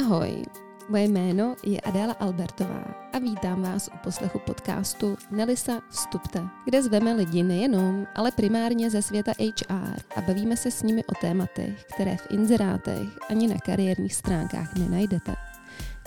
Ahoj, moje jméno je Adéla Albertová a vítám vás u poslechu podcastu Nelisa Vstupte, kde zveme lidi nejenom, ale primárně ze světa HR a bavíme se s nimi o tématech, které v inzerátech ani na kariérních stránkách nenajdete.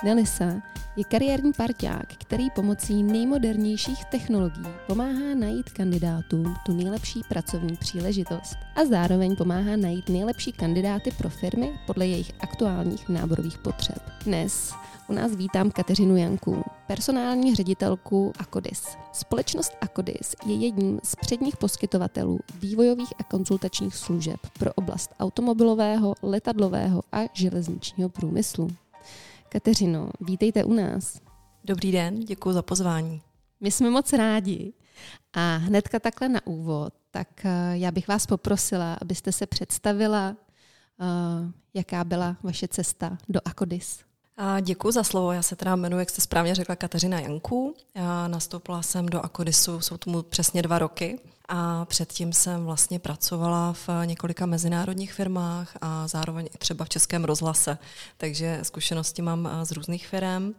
Nelisa je kariérní parťák, který pomocí nejmodernějších technologií pomáhá najít kandidátům tu nejlepší pracovní příležitost a zároveň pomáhá najít nejlepší kandidáty pro firmy podle jejich aktuálních náborových potřeb. Dnes u nás vítám Kateřinu Janku, personální ředitelku Akodis. Společnost Akodis je jedním z předních poskytovatelů vývojových a konzultačních služeb pro oblast automobilového, letadlového a železničního průmyslu. Kateřino, vítejte u nás. Dobrý den, děkuji za pozvání. My jsme moc rádi. A hnedka takhle na úvod, tak eh, já bych vás poprosila, abyste se představila, eh, jaká byla vaše cesta do Akodis. Děkuji za slovo. Já se teda jmenuji, jak jste správně řekla, Kateřina Janku. Já nastoupila jsem do Akodisu, jsou tomu přesně dva roky. A předtím jsem vlastně pracovala v několika mezinárodních firmách a zároveň i třeba v Českém rozhlase. Takže zkušenosti mám z různých firm.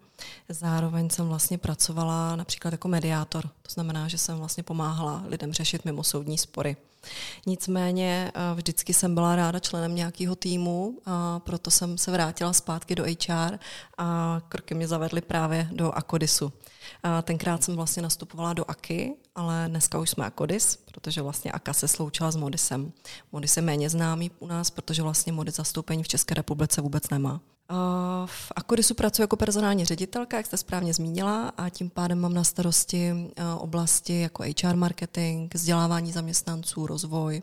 Zároveň jsem vlastně pracovala například jako mediátor. To znamená, že jsem vlastně pomáhala lidem řešit mimosoudní spory. Nicméně vždycky jsem byla ráda členem nějakého týmu, a proto jsem se vrátila zpátky do HR a kroky mě zavedly právě do Akodisu. A tenkrát jsem vlastně nastupovala do AKY, ale dneska už jsme Akodis, protože vlastně AKA se sloučila s Modisem. Modis je méně známý u nás, protože vlastně Modis zastoupení v České republice vůbec nemá. V Akodisu pracuji jako personální ředitelka, jak jste správně zmínila, a tím pádem mám na starosti oblasti jako HR marketing, vzdělávání zaměstnanců, rozvoj,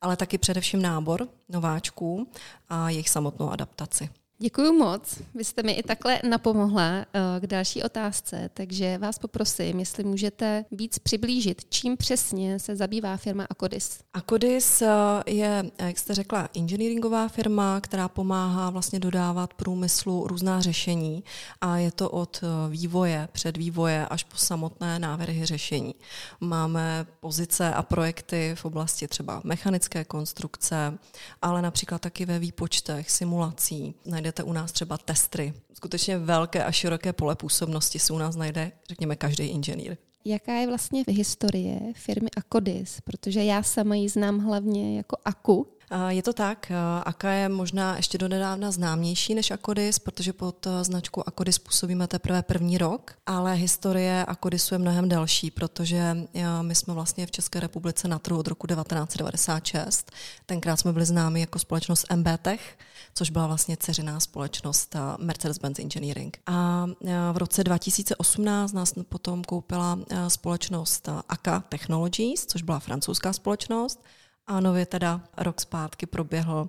ale taky především nábor nováčků a jejich samotnou adaptaci. Děkuji moc. Vy jste mi i takhle napomohla eh, k další otázce, takže vás poprosím, jestli můžete víc přiblížit, čím přesně se zabývá firma Akodis. Akodis eh, je, jak jste řekla, engineeringová firma, která pomáhá vlastně dodávat průmyslu různá řešení a je to od eh, vývoje, předvývoje až po samotné návrhy řešení. Máme pozice a projekty v oblasti třeba mechanické konstrukce, ale například taky ve výpočtech, simulací. Najdete najdete u nás třeba testry. Skutečně velké a široké pole působnosti si u nás najde, řekněme, každý inženýr. Jaká je vlastně historie firmy Akodis? Protože já sama ji znám hlavně jako Aku, je to tak. Aka je možná ještě donedávna známější než Akodis, protože pod značkou Akodis působíme teprve první rok, ale historie Akodisu je mnohem delší, protože my jsme vlastně v České republice na trhu od roku 1996. Tenkrát jsme byli známi jako společnost MBTech, což byla vlastně ceřiná společnost Mercedes-Benz Engineering. A v roce 2018 nás potom koupila společnost Aka Technologies, což byla francouzská společnost, a nově teda rok zpátky proběhlo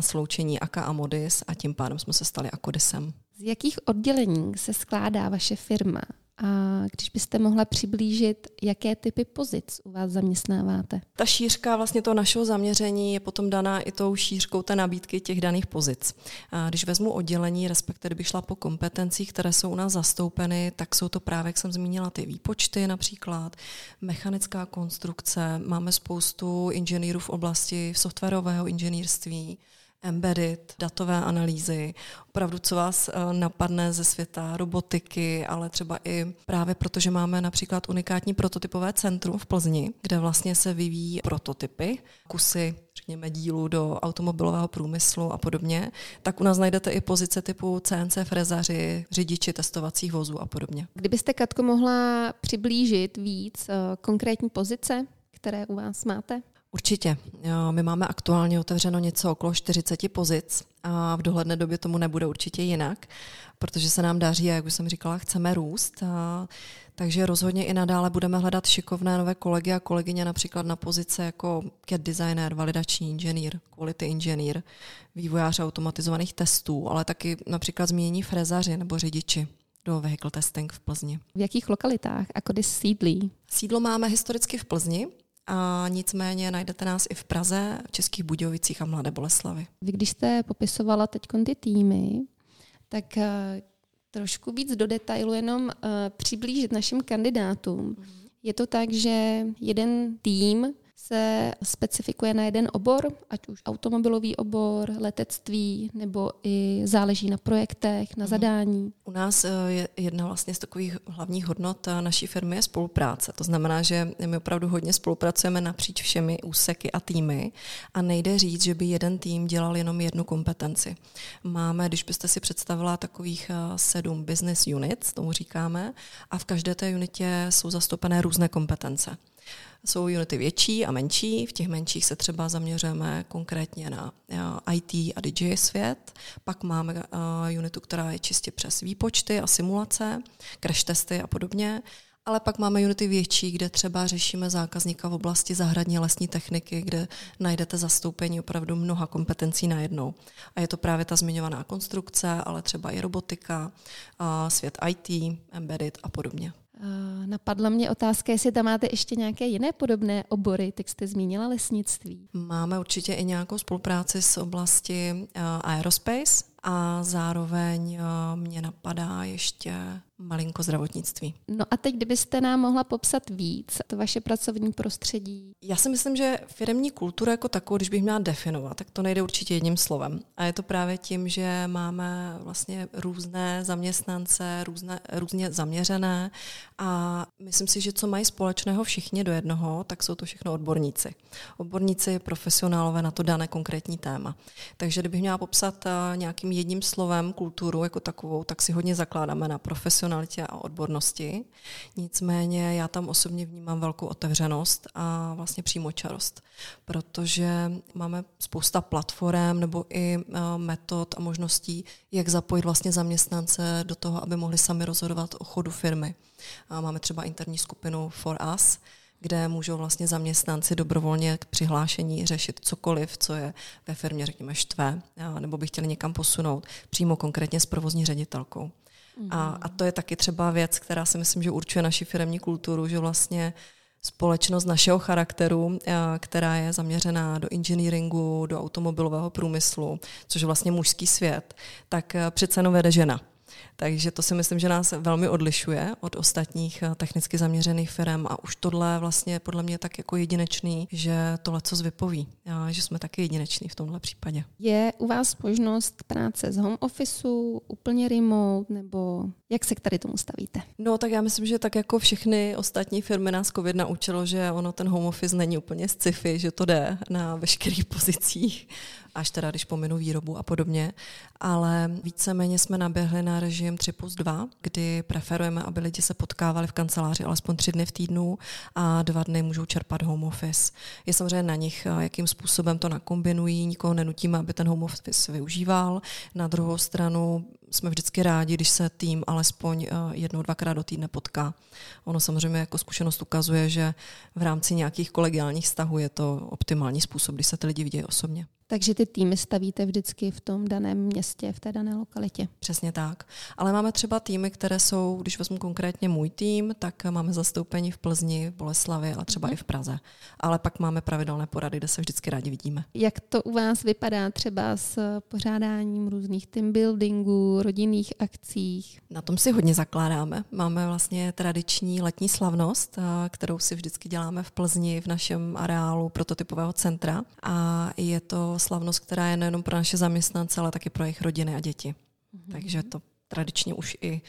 sloučení Aka a Modis a tím pádem jsme se stali Akodisem. Z jakých oddělení se skládá vaše firma? A když byste mohla přiblížit, jaké typy pozic u vás zaměstnáváte? Ta šířka vlastně toho našeho zaměření je potom daná i tou šířkou té nabídky těch daných pozic. A když vezmu oddělení, respektive bych šla po kompetencích, které jsou u nás zastoupeny, tak jsou to právě, jak jsem zmínila, ty výpočty například, mechanická konstrukce, máme spoustu inženýrů v oblasti softwarového inženýrství, embedded, datové analýzy, opravdu co vás eh, napadne ze světa robotiky, ale třeba i právě protože máme například unikátní prototypové centrum v Plzni, kde vlastně se vyvíjí prototypy, kusy řekněme, dílů do automobilového průmyslu a podobně, tak u nás najdete i pozice typu CNC frezaři, řidiči testovacích vozů a podobně. Kdybyste, Katko, mohla přiblížit víc eh, konkrétní pozice, které u vás máte? Určitě. My máme aktuálně otevřeno něco okolo 40 pozic a v dohledné době tomu nebude určitě jinak, protože se nám daří a jak už jsem říkala, chceme růst. A, takže rozhodně i nadále budeme hledat šikovné nové kolegy a kolegyně například na pozice jako CAD designer, validační inženýr, quality inženýr, vývojář automatizovaných testů, ale taky například změní frezaři nebo řidiči do vehicle testing v Plzni. V jakých lokalitách a kdy sídlí? Sídlo máme historicky v Plzni, a nicméně najdete nás i v Praze, Českých Budějovicích a Mladé Boleslavi. Vy když jste popisovala teď ty týmy, tak uh, trošku víc do detailu jenom uh, přiblížit našim kandidátům. Mm. Je to tak, že jeden tým se specifikuje na jeden obor, ať už automobilový obor, letectví, nebo i záleží na projektech, na mhm. zadání? U nás eh, je jedna vlastně z takových hlavních hodnot eh, naší firmy je spolupráce. To znamená, že my opravdu hodně spolupracujeme napříč všemi úseky a týmy a nejde říct, že by jeden tým dělal jenom jednu kompetenci. Máme, když byste si představila takových eh, sedm business units, tomu říkáme, a v každé té unitě jsou zastoupené různé kompetence. Jsou unity větší a menší. V těch menších se třeba zaměřujeme konkrétně na IT a DJ svět. Pak máme unitu, která je čistě přes výpočty a simulace, crash testy a podobně. Ale pak máme unity větší, kde třeba řešíme zákazníka v oblasti zahradní lesní techniky, kde najdete zastoupení opravdu mnoha kompetencí najednou. A je to právě ta zmiňovaná konstrukce, ale třeba i robotika, svět IT, embedded a podobně. Napadla mě otázka, jestli tam máte ještě nějaké jiné podobné obory, tak jste zmínila lesnictví. Máme určitě i nějakou spolupráci s oblasti aerospace a zároveň mě napadá ještě malinko zdravotnictví. No a teď, kdybyste nám mohla popsat víc to vaše pracovní prostředí? Já si myslím, že firmní kultura jako takovou, když bych měla definovat, tak to nejde určitě jedním slovem. A je to právě tím, že máme vlastně různé zaměstnance, různé, různě zaměřené a myslím si, že co mají společného všichni do jednoho, tak jsou to všechno odborníci. Odborníci, profesionálové na to dané konkrétní téma. Takže kdybych měla popsat eh, nějakým jedním slovem kulturu jako takovou, tak si hodně zakládáme na profesionální profesionalitě a odbornosti. Nicméně já tam osobně vnímám velkou otevřenost a vlastně přímočarost, protože máme spousta platform nebo i eh, metod a možností, jak zapojit vlastně zaměstnance do toho, aby mohli sami rozhodovat o chodu firmy. A máme třeba interní skupinu For Us, kde můžou vlastně zaměstnanci dobrovolně k přihlášení řešit cokoliv, co je ve firmě, řekněme, štve, nebo by chtěli někam posunout, přímo konkrétně s provozní ředitelkou. A, a to je taky třeba věc, která si myslím, že určuje naši firmní kulturu, že vlastně společnost našeho charakteru, která je zaměřená do engineeringu, do automobilového průmyslu, což je vlastně mužský svět, tak přece jenom vede žena. Takže to si myslím, že nás velmi odlišuje od ostatních eh, technicky zaměřených firm a už tohle vlastně podle mě tak jako jedinečný, že tohle co vypoví, a že jsme taky jedineční v tomhle případě. Je u vás možnost práce z home officeu, úplně remote, nebo jak se k tady tomu stavíte? No tak já myslím, že tak jako všechny ostatní firmy nás COVID naučilo, že ono ten home office není úplně sci-fi, že to jde na veškerých pozicích až teda když pominu výrobu a podobně, ale víceméně jsme naběhli na režim 3 plus 2, kdy preferujeme, aby lidi se potkávali v kanceláři alespoň tři dny v týdnu a dva dny můžou čerpat home office. Je samozřejmě na nich, jakým způsobem to nakombinují, nikoho nenutíme, aby ten home office využíval. Na druhou stranu jsme vždycky rádi, když se tým alespoň eh, jednou, dvakrát do týdne potká. Ono samozřejmě jako zkušenost ukazuje, že v rámci nějakých kolegiálních vztahů je to optimální způsob, kdy se ty lidi vidějí osobně. Takže ty týmy stavíte vždycky v tom daném městě, v té dané lokalitě. Přesně tak. Ale máme třeba týmy, které jsou, když vezmu konkrétně můj tým, tak máme zastoupení v Plzni, v Boleslavi a třeba mm. i v Praze. Ale pak máme pravidelné porady, kde se vždycky rádi vidíme. Jak to u vás vypadá třeba s pořádáním různých team buildingů, rodinných akcích? Na tom si hodně zakládáme. Máme vlastně tradiční letní slavnost, kterou si vždycky děláme v Plzni v našem areálu prototypového centra. A je to slavnost, která je nejenom pro naše zaměstnance, ale taky pro jejich rodiny a děti. Mm-hmm. Takže to tradičně už i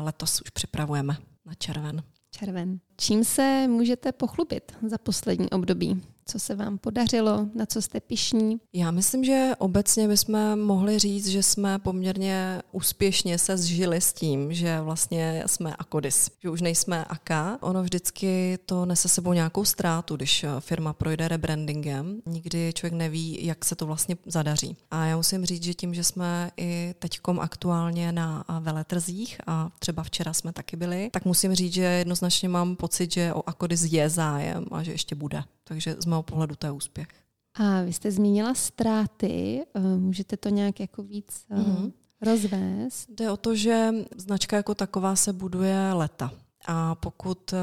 letos už připravujeme na červen. Červen. Čím se můžete pochlubit za poslední období? Co se vám podařilo, na co jste pišní? Já myslím, že obecně bychom mohli říct, že jsme poměrně úspěšně se zžili s tím, že vlastně jsme Akodis, že už nejsme AK. Ono vždycky to nese sebou nějakou ztrátu, když firma projde rebrandingem. Nikdy člověk neví, jak se to vlastně zadaří. A já musím říct, že tím, že jsme i teďkom aktuálně na veletrzích a třeba včera jsme taky byli, tak musím říct, že jednoznačně mám pocit, že o Akodis je zájem a že ještě bude. Takže z mého pohledu to je úspěch. A vy jste zmínila ztráty, eh, můžete to nějak jako víc mm-hmm. rozvést? Jde o to, že značka jako taková se buduje leta. A pokud eh,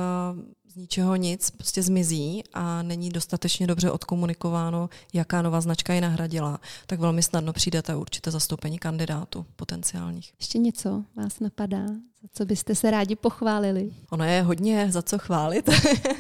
ničeho nic prostě zmizí a není dostatečně dobře odkomunikováno, jaká nová značka je nahradila, tak velmi snadno přijdete určité zastoupení kandidátů potenciálních. Ještě něco vás napadá, za co byste se rádi pochválili? Ono je hodně za co chválit.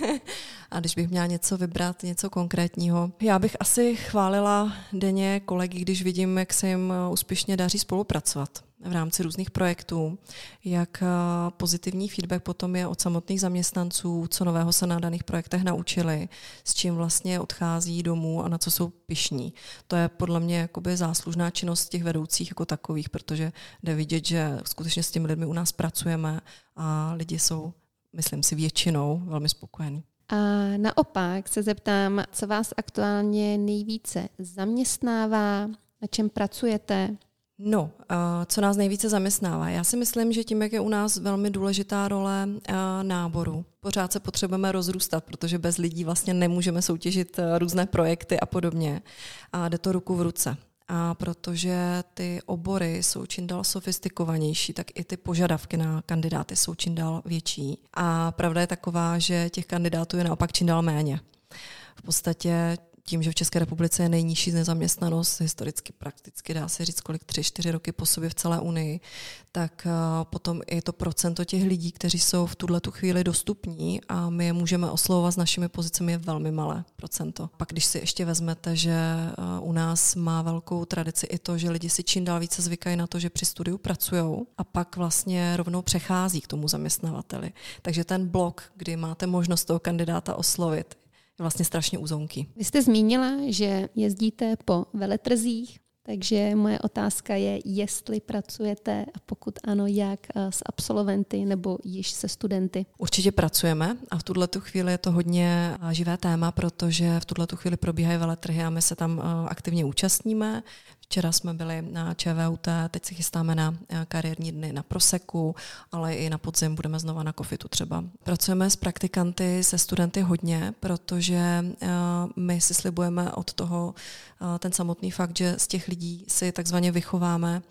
a když bych měla něco vybrat, něco konkrétního, já bych asi chválila denně kolegy, když vidím, jak se jim úspěšně daří spolupracovat v rámci různých projektů, jak eh, pozitivní feedback potom je od samotných zaměstnanců, co nového se na daných projektech naučili, s čím vlastně odchází domů a na co jsou pišní. To je podle mě jakoby záslužná činnost těch vedoucích jako takových, protože jde vidět, že skutečně s těmi lidmi u nás pracujeme a lidi jsou, myslím si, většinou velmi spokojení. A naopak se zeptám, co vás aktuálně nejvíce zaměstnává, na čem pracujete, No, co nás nejvíce zaměstnává? Já si myslím, že tím, jak je u nás velmi důležitá role náboru, pořád se potřebujeme rozrůstat, protože bez lidí vlastně nemůžeme soutěžit různé projekty a podobně. A jde to ruku v ruce. A protože ty obory jsou čím dál sofistikovanější, tak i ty požadavky na kandidáty jsou čím dál větší. A pravda je taková, že těch kandidátů je naopak čím dál méně. V podstatě tím, že v České republice je nejnižší nezaměstnanost, historicky prakticky dá se říct kolik, tři, čtyři roky po sobě v celé Unii, tak eh, potom i to procento těch lidí, kteří jsou v tuhle tu chvíli dostupní a my je můžeme oslovovat s našimi pozicemi je velmi malé procento. Pak když si ještě vezmete, že eh, u nás má velkou tradici i to, že lidi si čím dál více zvykají na to, že při studiu pracují a pak vlastně rovnou přechází k tomu zaměstnavateli. Takže ten blok, kdy máte možnost toho kandidáta oslovit, vlastně strašně uzonky. Vy jste zmínila, že jezdíte po veletrzích, takže moje otázka je, jestli pracujete a pokud ano, jak eh, s absolventy nebo již se studenty. Určitě pracujeme a v tuhle chvíli je to hodně eh, živé téma, protože v tuhle chvíli probíhají veletrhy a my se tam eh, aktivně účastníme. Včera jsme byli na ČVUT, teď se chystáme na eh, kariérní dny na Proseku, ale i na podzim budeme znova na Kofitu třeba. Pracujeme s praktikanty, se studenty hodně, protože eh, my si slibujeme od toho eh, ten samotný fakt, že z těch lidí si takzvaně vychováme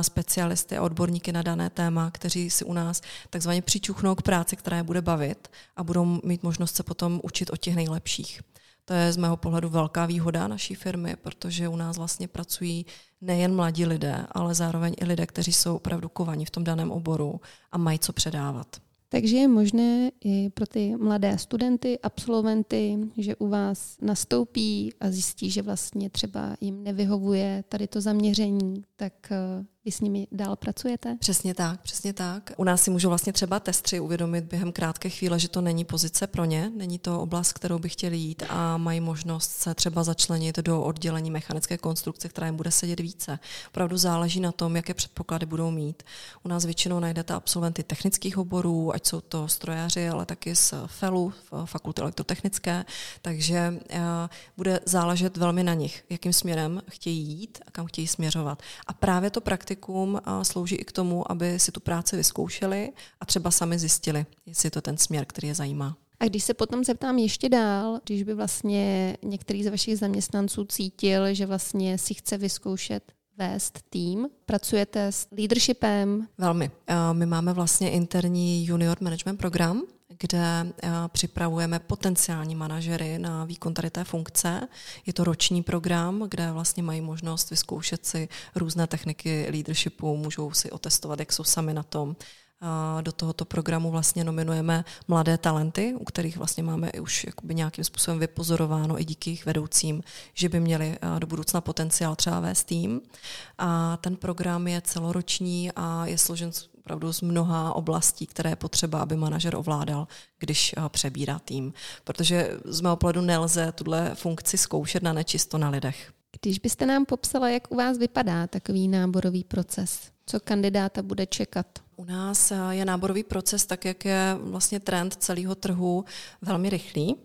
specialisty a odborníky na dané téma, kteří si u nás takzvaně přičuchnou k práci, která je bude bavit a budou mít možnost se potom učit od těch nejlepších. To je z mého pohledu velká výhoda naší firmy, protože u nás vlastně pracují nejen mladí lidé, ale zároveň i lidé, kteří jsou opravdu kovaní v tom daném oboru a mají co předávat. Takže je možné i pro ty mladé studenty, absolventy, že u vás nastoupí a zjistí, že vlastně třeba jim nevyhovuje tady to zaměření, tak eh, vy s nimi dál pracujete? Přesně tak, přesně tak. U nás si můžou vlastně třeba testři uvědomit během krátké chvíle, že to není pozice pro ně, není to oblast, kterou by chtěli jít a mají možnost se třeba začlenit do oddělení mechanické konstrukce, která jim bude sedět více. Opravdu záleží na tom, jaké předpoklady budou mít. U nás většinou najdete absolventy technických oborů, ať jsou to strojaři, ale taky z FELu, fakulty elektrotechnické, takže eh, bude záležet velmi na nich, jakým směrem chtějí jít a kam chtějí směřovat. A právě to praktikum praktikum slouží i k tomu, aby si tu práci vyzkoušeli a třeba sami zjistili, jestli je to ten směr, který je zajímá. A když se potom zeptám ještě dál, když by vlastně některý z vašich zaměstnanců cítil, že vlastně si chce vyzkoušet vést tým, pracujete s leadershipem? Velmi. My máme vlastně interní junior management program, kde eh, připravujeme potenciální manažery na výkon tady té funkce. Je to roční program, kde vlastně mají možnost vyzkoušet si různé techniky leadershipu, můžou si otestovat, jak jsou sami na tom. Do tohoto programu vlastně nominujeme mladé talenty, u kterých vlastně máme už jakoby nějakým způsobem vypozorováno i díky jejich vedoucím, že by měli eh, do budoucna potenciál třeba vést tým. A ten program je celoroční a je složen opravdu z mnoha oblastí, které je potřeba, aby manažer ovládal, když eh, přebírá tým. Protože z mého pohledu nelze tuhle funkci zkoušet na nečisto na lidech. Když byste nám popsala, jak u vás vypadá takový náborový proces, co kandidáta bude čekat? U nás eh, je náborový proces, tak jak je vlastně trend celého trhu, velmi rychlý.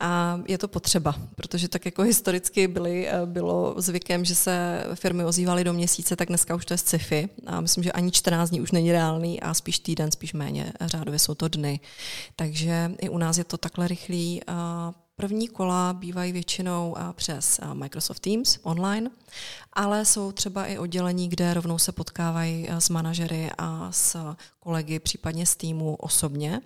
A je to potřeba, protože tak jako historicky byly, eh, bylo zvykem, že se firmy ozývaly do měsíce, tak dneska už to je sci-fi. A myslím, že ani 14 dní už není reálný a spíš týden, spíš méně. Řádově jsou to dny. Takže i u nás je to takhle rychlý. První kola bývají většinou přes Microsoft Teams online, ale jsou třeba i oddělení, kde rovnou se potkávají s manažery a s kolegy, případně z týmu osobně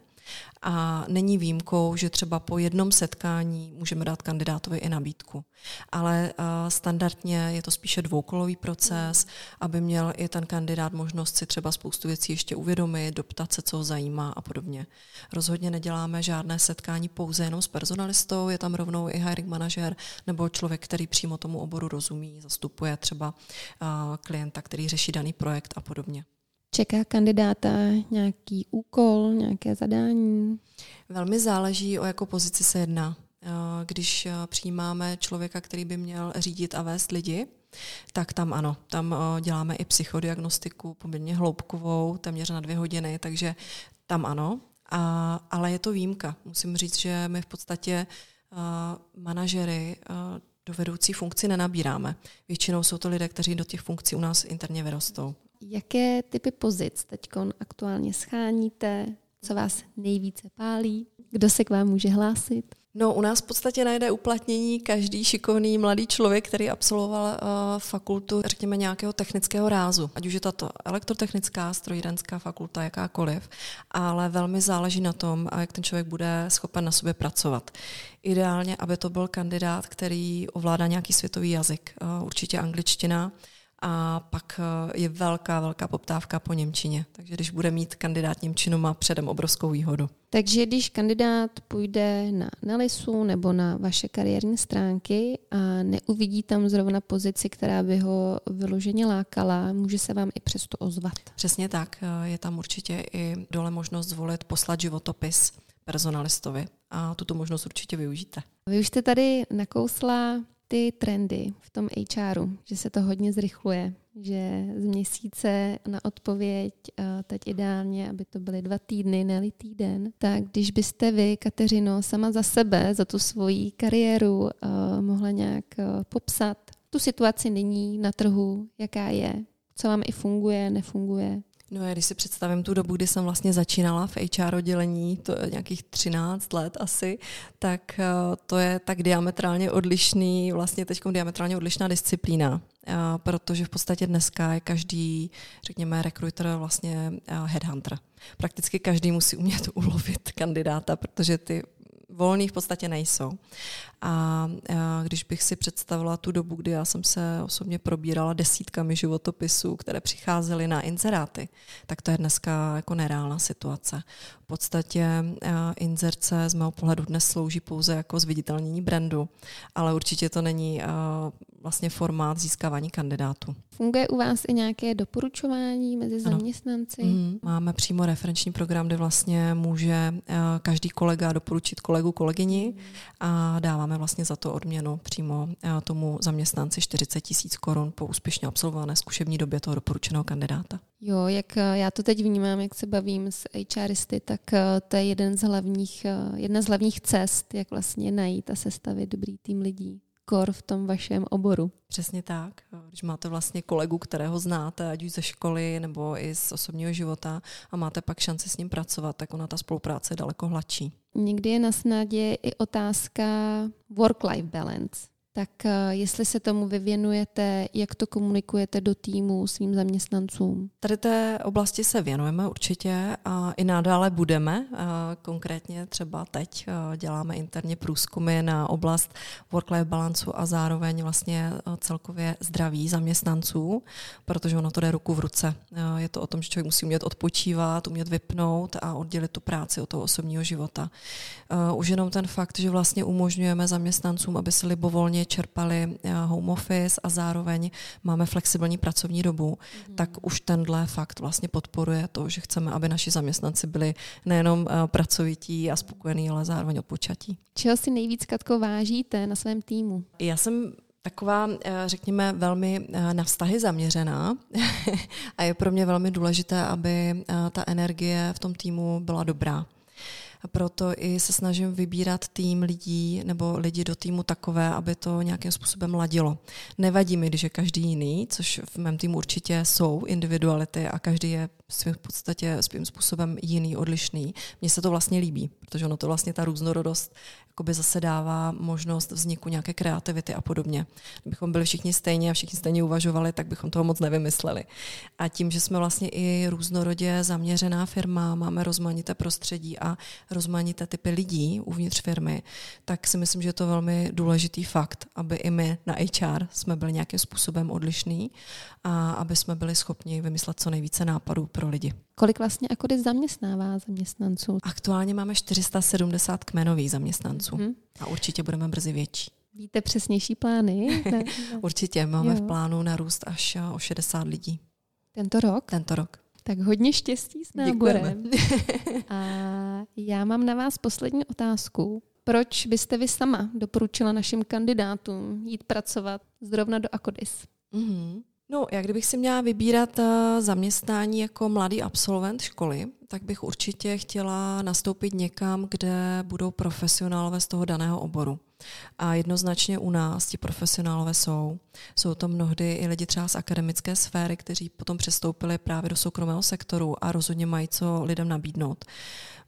A není výjimkou, že třeba po jednom setkání můžeme dát kandidátovi i nabídku. Ale uh, standardně je to spíše dvoukolový proces, aby měl i ten kandidát možnost si třeba spoustu věcí ještě uvědomit, doptat se, co ho zajímá a podobně. Rozhodně neděláme žádné setkání pouze jenom s personalistou, je tam rovnou i hiring manažer nebo člověk, který přímo tomu oboru rozumí, zastupuje třeba uh, klienta, který řeší daný projekt a podobně. Čeká kandidáta nějaký úkol, nějaké zadání? Velmi záleží, o jakou pozici se jedná. Eh, když eh, přijímáme člověka, který by měl řídit a vést lidi, tak tam ano, tam eh, děláme i psychodiagnostiku poměrně hloubkovou, téměř na dvě hodiny, takže tam ano, a, ale je to výjimka. Musím říct, že my v podstatě uh, manažery uh, do vedoucí funkci nenabíráme. Většinou jsou to lidé, kteří do těch funkcí u nás interně vyrostou. Jaké typy pozic teď aktuálně scháníte? Co vás nejvíce pálí? Kdo se k vám může hlásit? No, u nás v podstatě najde uplatnění každý šikovný mladý člověk, který absolvoval uh, fakultu, řekněme, nějakého technického rázu. Ať už je to elektrotechnická, strojírenská fakulta, jakákoliv. Ale velmi záleží na tom, jak ten člověk bude schopen na sobě pracovat. Ideálně, aby to byl kandidát, který ovládá nějaký světový jazyk. Uh, určitě angličtina, a pak eh, je velká, velká poptávka po Němčině. Takže když bude mít kandidát Němčinu, má předem obrovskou výhodu. Takže když kandidát půjde na Nelisu nebo na vaše kariérní stránky a neuvidí tam zrovna pozici, která by ho vyloženě lákala, může se vám i přesto ozvat. Přesně tak. Eh, je tam určitě i dole možnost zvolit, poslat životopis personalistovi a tuto možnost určitě využijte. Vy už jste tady nakousla ty trendy v tom HRu, že se to hodně zrychluje, že z měsíce na odpověď, teď ideálně, aby to byly dva týdny, ne týden, tak když byste vy, Kateřino, sama za sebe, za tu svoji kariéru mohla nějak popsat tu situaci nyní na trhu, jaká je, co vám i funguje, nefunguje, No já když si představím tu dobu, kdy jsem vlastně začínala v HR oddělení, to je nějakých 13 let asi, tak eh, to je tak diametrálně odlišný, vlastně teď diametrálně odlišná disciplína, eh, protože v podstatě dneska je každý, řekněme, rekruter vlastně eh, headhunter. Prakticky každý musí umět ulovit kandidáta, protože ty volný v podstatě nejsou. A když bych si představila tu dobu, kdy já jsem se osobně probírala desítkami životopisů, které přicházely na inzeráty, tak to je dneska jako nereálná situace. V podstatě inzerce z mého pohledu dnes slouží pouze jako zviditelnění brandu, ale určitě to není vlastně formát získávání kandidátů. Funguje u vás i nějaké doporučování mezi zaměstnanci? Mm, máme přímo referenční program, kde vlastně může každý kolega doporučit kolegu, kolegyni a dáváme vlastně za to odměnu přímo eh, tomu zaměstnanci 40 tisíc korun po úspěšně absolvované zkušební době toho doporučeného kandidáta. Jo, jak eh, já to teď vnímám, jak se bavím s HRisty, tak eh, to je jeden z hlavních, jedna z hlavních cest, jak vlastně najít a sestavit dobrý tým lidí kor v tom vašem oboru. Přesně tak. Když máte vlastně kolegu, kterého znáte, ať už ze školy nebo i z osobního života a máte pak šanci s ním pracovat, tak ona ta spolupráce je daleko hladší. Někdy je na snadě i otázka work-life balance tak eh, jestli se tomu vyvěnujete, jak to komunikujete do týmu svým zaměstnancům? Tady té oblasti se věnujeme určitě a i nadále budeme. Konkrétně třeba teď eh, děláme interně průzkumy na oblast work-life balancu a zároveň vlastně eh, celkově zdraví zaměstnanců, protože ono to jde ruku v ruce. Je to o tom, že člověk musí umět odpočívat, umět vypnout a oddělit tu práci od toho osobního života. Už jenom ten fakt, že vlastně umožňujeme zaměstnancům, aby se libovolně čerpali eh, home office a zároveň máme flexibilní pracovní dobu, mm. tak už tenhle fakt vlastně podporuje to, že chceme, aby naši zaměstnanci byli nejenom eh, pracovití a spokojení, ale zároveň odpočatí. Čeho si nejvíc, Katko, vážíte na svém týmu? Já jsem taková, eh, řekněme, velmi na vztahy zaměřená a je pro mě velmi důležité, aby ta energie v tom týmu byla dobrá. Proto i se snažím vybírat tým lidí nebo lidi do týmu takové, aby to nějakým způsobem ladilo. Nevadí mi, když je každý jiný, což v mém týmu určitě jsou individuality a každý je svým v podstatě svým způsobem jiný, odlišný. Mně se to vlastně líbí, protože ono to vlastně ta různorodost jakoby zase dává možnost vzniku nějaké kreativity a podobně. Kdybychom byli všichni stejně a všichni stejně uvažovali, tak bychom toho moc nevymysleli. A tím, že jsme vlastně i různorodě zaměřená firma, máme rozmanité prostředí a rozmanité typy lidí uvnitř firmy, tak si myslím, že je to velmi důležitý fakt, aby i my na HR jsme byli nějakým způsobem odlišní a aby jsme byli schopni vymyslet co nejvíce nápadů pro lidi. Kolik vlastně Akodis zaměstnává zaměstnanců? Aktuálně máme 470 kmenových zaměstnanců hmm. a určitě budeme brzy větší. Víte přesnější plány? Určitě, máme jo. v plánu narůst až o 60 lidí. Tento rok? Tento rok. Tak hodně štěstí s náborem. a já mám na vás poslední otázku. Proč byste vy sama doporučila našim kandidátům jít pracovat zrovna do Akodis? Mm-hmm. No, jak kdybych si měla vybírat eh, zaměstnání jako mladý absolvent školy, tak bych určitě chtěla nastoupit někam, kde budou profesionálové z toho daného oboru. A jednoznačně u nás ti profesionálové jsou. Jsou to mnohdy i lidi třeba z akademické sféry, kteří potom přestoupili právě do soukromého sektoru a rozhodně mají co lidem nabídnout.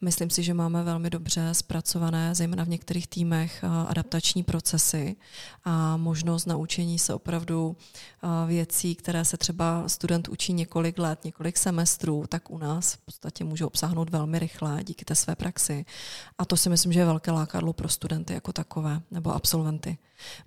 Myslím si, že máme velmi dobře zpracované, zejména v některých týmech, eh, adaptační procesy a možnost naučení se opravdu eh, věcí, které se třeba student učí několik let, několik semestrů, tak u nás v podstatě může obsáhnout velmi rychle díky té své praxi. A to si myslím, že je velké lákadlo pro studenty jako takové nebo absolventy.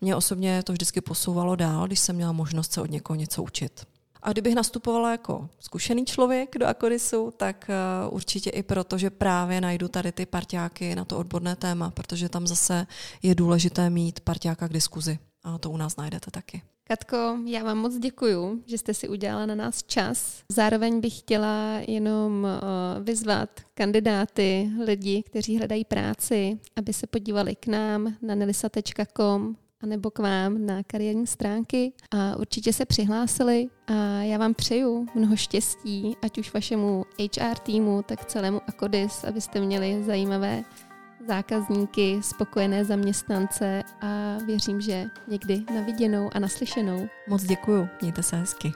Mě osobně to vždycky posouvalo dál, když jsem měla možnost se od někoho něco učit. A kdybych nastupovala jako zkušený člověk do Akodisu, tak uh, určitě i proto, že právě najdu tady ty parťáky na to odborné téma, protože tam zase je důležité mít parťáka k diskuzi. A to u nás najdete taky. Katko, já vám moc děkuju, že jste si udělala na nás čas. Zároveň bych chtěla jenom uh, vyzvat kandidáty, lidi, kteří hledají práci, aby se podívali k nám na nelisa.com, anebo k vám na kariérní stránky a určitě se přihlásili a já vám přeju mnoho štěstí, ať už vašemu HR týmu, tak celému Akodis, abyste měli zajímavé zákazníky, spokojené zaměstnance a věřím, že někdy na viděnou a naslyšenou. Moc děkuju, mějte se hezky.